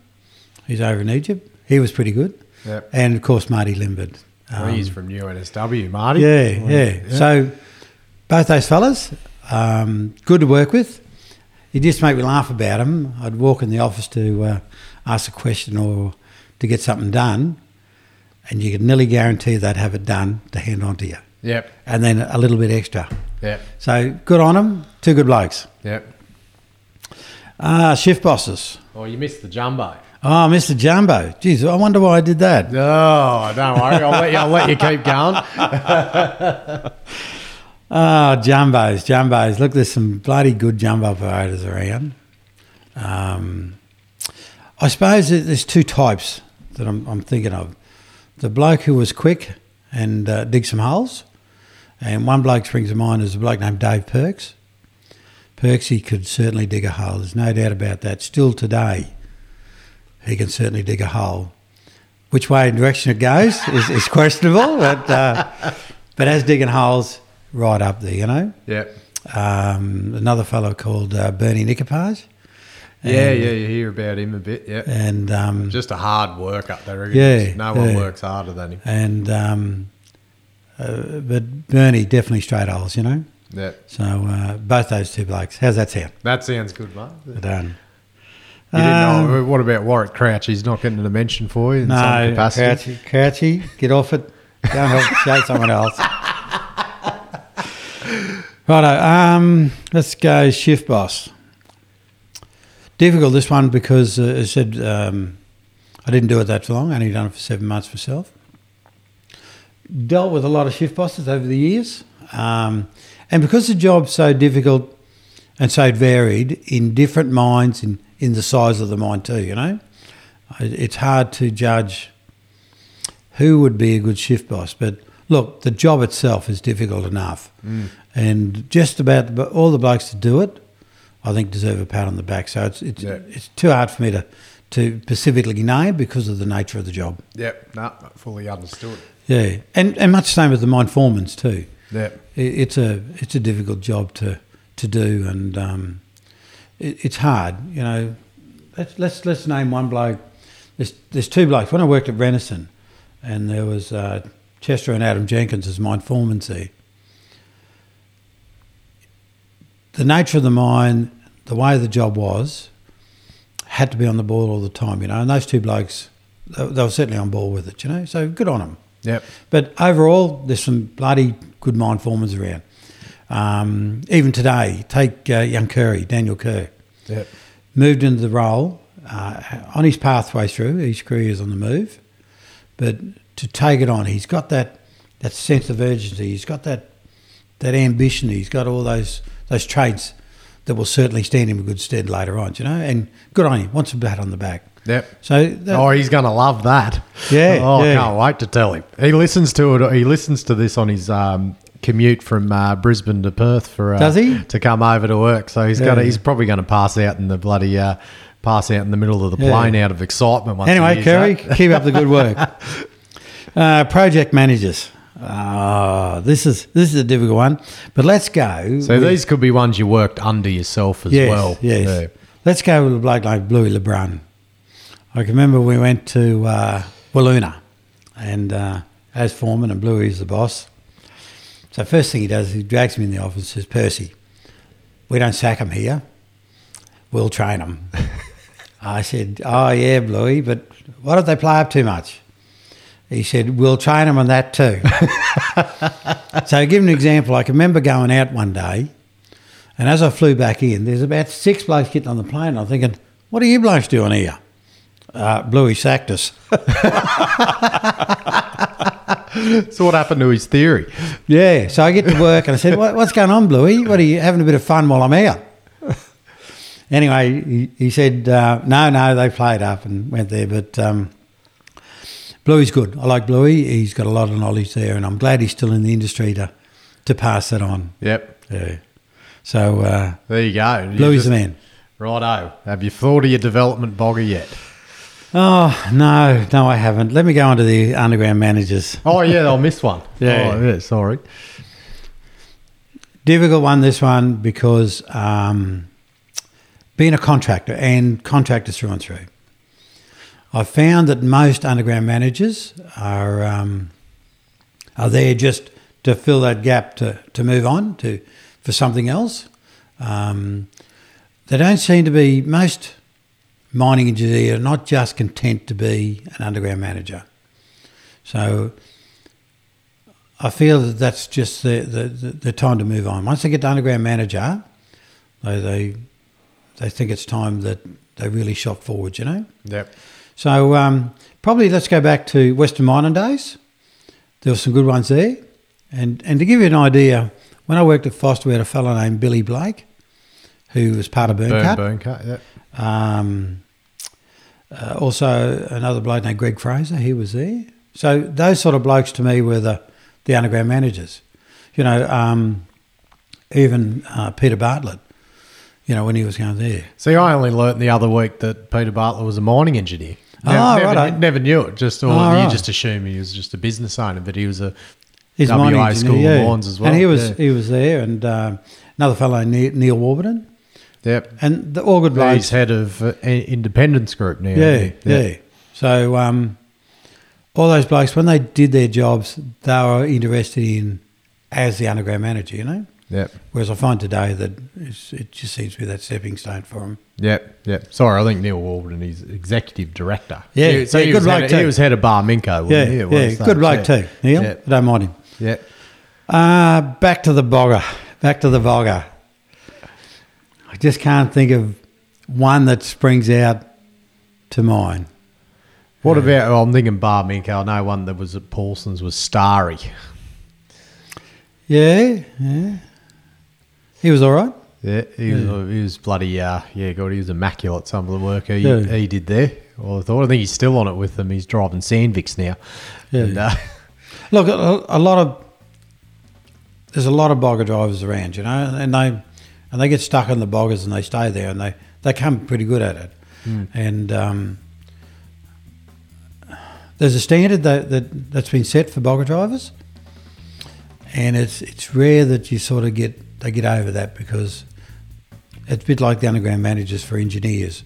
he's over in Egypt. He was pretty good, Yep. and of course Marty Limbard. Well, Um, he's from UNSW, Marty. yeah, Well, yeah, So both those fellas, um, good to work with. It just make me laugh about them. I'd walk in the office to uh, ask a question or to get something done, and you could nearly guarantee they'd have it done to hand on to you, Yep. and then a little bit extra. Yep. So good on them. Two good blokes. Yep. Uh, shift bosses. Oh, you missed the jumbo. Oh, Mr. Jumbo. Jeez, I wonder why I did that. Oh, don't worry. I'll let you. I'll let you keep going. Oh, jumbos, jumbos. Look, there's some bloody good jumbo operators around. Um, I suppose there's two types that I'm, I'm thinking of. The bloke who was quick and uh, dig some holes, and one bloke springs to mind is a bloke named Dave Perks. Perks, he could certainly dig a hole. There's no doubt about that. Still today, he can certainly dig a hole. Which way and direction it goes is, is questionable, but uh, but as digging holes, right up there, you know. Yep. Um, another fellow called uh, Bernie Nicopage. Yeah, yeah. You hear about him a bit. Yeah. And um, Just a hard worker. There. Yeah, No one yeah. works harder than him. and um, uh, but Bernie definitely straight holes, you know. Yep. So uh, both those two blokes. How's that sound? That sounds good, mate. You Done. didn't Um, know. What about Warwick Crouch? He's not getting a mention for you in some No, capacity. Crouchy, Crouchy, get off it. Go and help show someone else. Righto. Um, let's go shift boss. Difficult this one because uh, I said um, I didn't do it that long. I only done it for seven months myself. Dealt with a lot of shift bosses over the years, um, and because the job's so difficult and so varied in different mines, in in the size of the mine too, you know, it's hard to judge who would be a good shift boss. But look, the job itself is difficult enough, and just about the- all the blokes to do it, I think deserve a pat on the back. So it's it's, Yeah. it's too hard for me to to specifically name because of the nature of the job. Yep, no, fully understood. Yeah, and and much the same with the mine foremans too. Yep. It, it's a it's a difficult job to to do, and um, it, it's hard. You know, let's let's let's name one bloke. There's there's two blokes. When I worked at Renison, and there was uh, Chester and Adam Jenkins as mine foremen there. The nature of the mine, the way the job was, had to be on the ball all the time. You know, and those two blokes, they, they were certainly on ball with it. You know, so good on them. Yep. But overall, there's some bloody good mine formers around. Um, even today, take uh, young Curry, Daniel Kerr, Yep. moved into the role uh, on his pathway through. His career is on the move, but to take it on, he's got that that sense of urgency. He's got that that ambition. He's got all those those traits that will certainly stand him in good stead later on. You know, and good on him. Wants a pat on the back. Yep. So that, oh, he's going to love that. Yeah, Oh, I can't wait to tell him. He listens to it. He listens to this on his um, commute from uh, Brisbane to Perth for uh, Does he? to come over to work. So he's got. Yeah. He's probably going to pass out in the bloody uh, pass out in the middle of the Yeah. plane out of excitement. Once Anyway, Kerry, keep up the good work. Uh, project managers. Ah, this is this is a difficult one, but let's go. So with- these could be ones you worked under yourself as yes, well. Yes. Yeah. Let's go with a bloke like Bluey LeBrun. I can remember we went to uh, Wiluna, and uh, as foreman, and Bluey is the boss. So first thing he does, he drags me in the office and says, Percy, we don't sack him here. We'll train them. I said, oh, yeah, Bluey, but what if they play up too much? He said, we'll train them on that too. so to give an example, I can remember going out one day, and as I flew back in, there's about six blokes getting on the plane. I'm thinking, what are you blokes doing here? Uh, Bluey sacked us. So what happened to his theory? Yeah, so I get to work and I said, what, "What's going on, Bluey? What are you having a bit of fun while I'm out?" anyway, he, he said, uh, "No, no, they played up and went there." But um, Bluey's good. I like Bluey. He's got a lot of knowledge there, and I'm glad he's still in the industry to to pass that on. Yep. Yeah. So uh, There you go. You Bluey's just- the man. Righto. Have you thought of your development bogger yet? Oh no, no, I haven't. Let me go on to the underground managers. Oh yeah, I missed one. Yeah. Oh, yeah. Sorry. Difficult one, this one, because um, being a contractor and contractors through and through, I've found that most underground managers are um, are there just to fill that gap to, to move on to for something else. Um, they don't seem to be most mining engineers are not just content to be an underground manager. So I feel that that's just the, the, the, the time to move on. Once they get to underground manager, they, they they think it's time that they really shot forward, you know? Yep. So um, probably let's go back to Western Mining days. There were some good ones there. And, and to give you an idea, when I worked at Foster, we had a fellow named Billy Blake, who was part of Burn, Burn, Cut. Byrnecut. Yep. Um, uh, also, another bloke named Greg Fraser, he was there. So those sort of blokes to me were the, the underground managers. You know, um, even uh, Peter Bartlett, you know, when he was going there. See, I only learnt the other week that Peter Bartlett was a mining engineer. Oh, never, righto. never knew it. Just or Oh, you right. just assume he was just a business owner, but he was a He's WA School yeah. As well. And he was yeah. he was there, and uh, another fellow Neil, Neil Warburton, Yep. and the, all good blokes. He's head of uh, Independence Group now. Yeah, yeah. So um, all those blokes, when they did their jobs, they were interested in as the underground manager, you know. Yep. Whereas I find today that it's, it just seems to be that stepping stone for them. Yep, yep. Sorry, I think Neil Warburton is executive director. Yeah, He- so yeah, he good was bloke head, too. He was head of Barminco. Yeah, he, yeah, good bloke Yeah. too, Neil. Yeah. I don't mind him. Yeah. Uh, back to the bogger. back to the bogger. I just can't think of one that springs out to mind. What about? Well, I'm thinking Barminco. I know one that was at Paulson's was Starry. Yeah, yeah. He was all right. Yeah, he was, he was bloody. Uh, yeah, God, he was immaculate. Some of the work he, Yeah. he did there. Well, I thought. I think he's still on it with them. He's driving Sandviks now. Yeah. And, uh, Look, a, a lot of there's a lot of bogger drivers around, you know, and they and they get stuck in the boggers and they stay there and they they come pretty good at it. And um, there's a standard that, that that's been set for bogger drivers, and it's it's rare that you sort of get they get over that because it's a bit like the underground managers for engineers.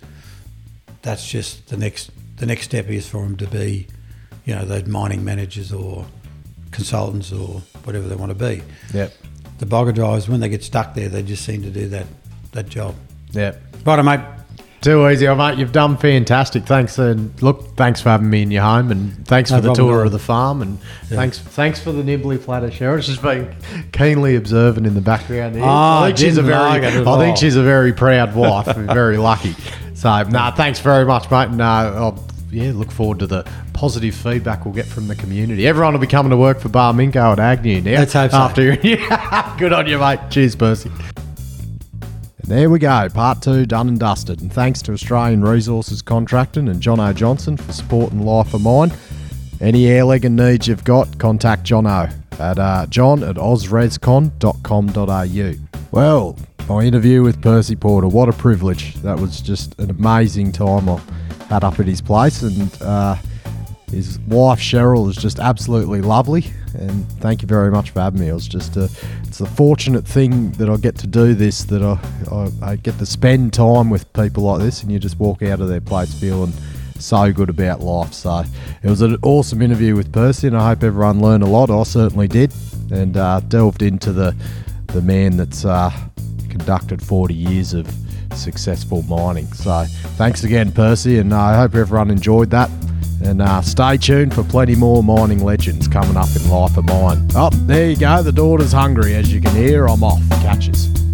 That's just the next the next step is for them to be, you know, those mining managers or consultants or whatever they want to be. yep, The bogger drivers, when they get stuck there, they just seem to do that that job. yep. Right, mate. Too easy, oh, mate. You've done fantastic. Thanks, and look, thanks for having me in your home, and thanks No for the tour of the farm, and thanks, thanks for the nibbly platter, Cheryl. She's been keenly observant in the background. Here. Oh, I think she's a very, I think she's a very proud wife, very lucky. So, nah, thanks very much, mate, and uh, I'll, yeah, look forward to the positive feedback we'll get from the community. Everyone will be coming to work for Barminco at Agnew now. Let's hope so. After, yeah, good on you, mate. Cheers, Percy. And there we go, part two done and dusted. And thanks to Australian Resources Contracting and John O. Johnson for supporting Life of Mine. Any air legging needs you've got, contact John O at uh, john at ozrescon.com.au. Well, my interview with Percy Porter, what a privilege. That was just an amazing time I had up at his place. And uh, his wife Cheryl is just absolutely lovely, and thank you very much for having me. It was just a, it's a fortunate thing that I get to do this, that I, I, I get to spend time with people like this, and you just walk out of their place feeling so good about life. So it was an awesome interview with Percy, and I hope everyone learned a lot. I certainly did, and uh, delved into the the man that's uh, conducted 40 years of successful mining. So thanks again, Percy, and I hope everyone enjoyed that. And uh, stay tuned for plenty more mining legends coming up in Life of Mine. Oh, there you go. The daughter's hungry, as you can hear. I'm off. Catches.